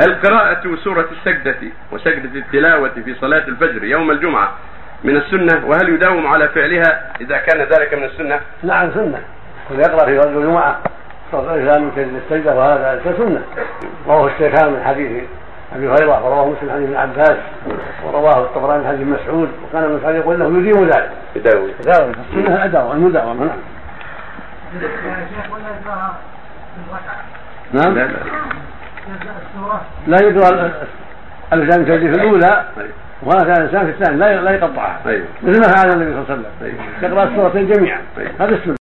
هل قراءة سورة السجدة وسجدة التلاوة في صلاة الفجر يوم الجمعة من السنة وهل يداوم على فعلها إذا كان ذلك من السنة؟ نعم سنة. كل يقرأ في فجر الجمعة صلاة الإنسان من سجد السجدة وهذا سنة. رواه الشيخان من حديث أبي هريرة ورواه مسلم عن ابن عباس ورواه الطبراني عن ابن مسعود وكان ابن مسعود يقول له يديم ذلك. يداوم. يداوم. السنة الاداوه المداومة نعم. نعم. لا يدرى الانسان في الأولى أيوه. وهذا الانسان في الثاني لا لا يقطعها أيوه. مثل ما فعل النبي صلى الله عليه وسلم أيوه. يقرأ السورتين جميعا أيوه. هذا السنة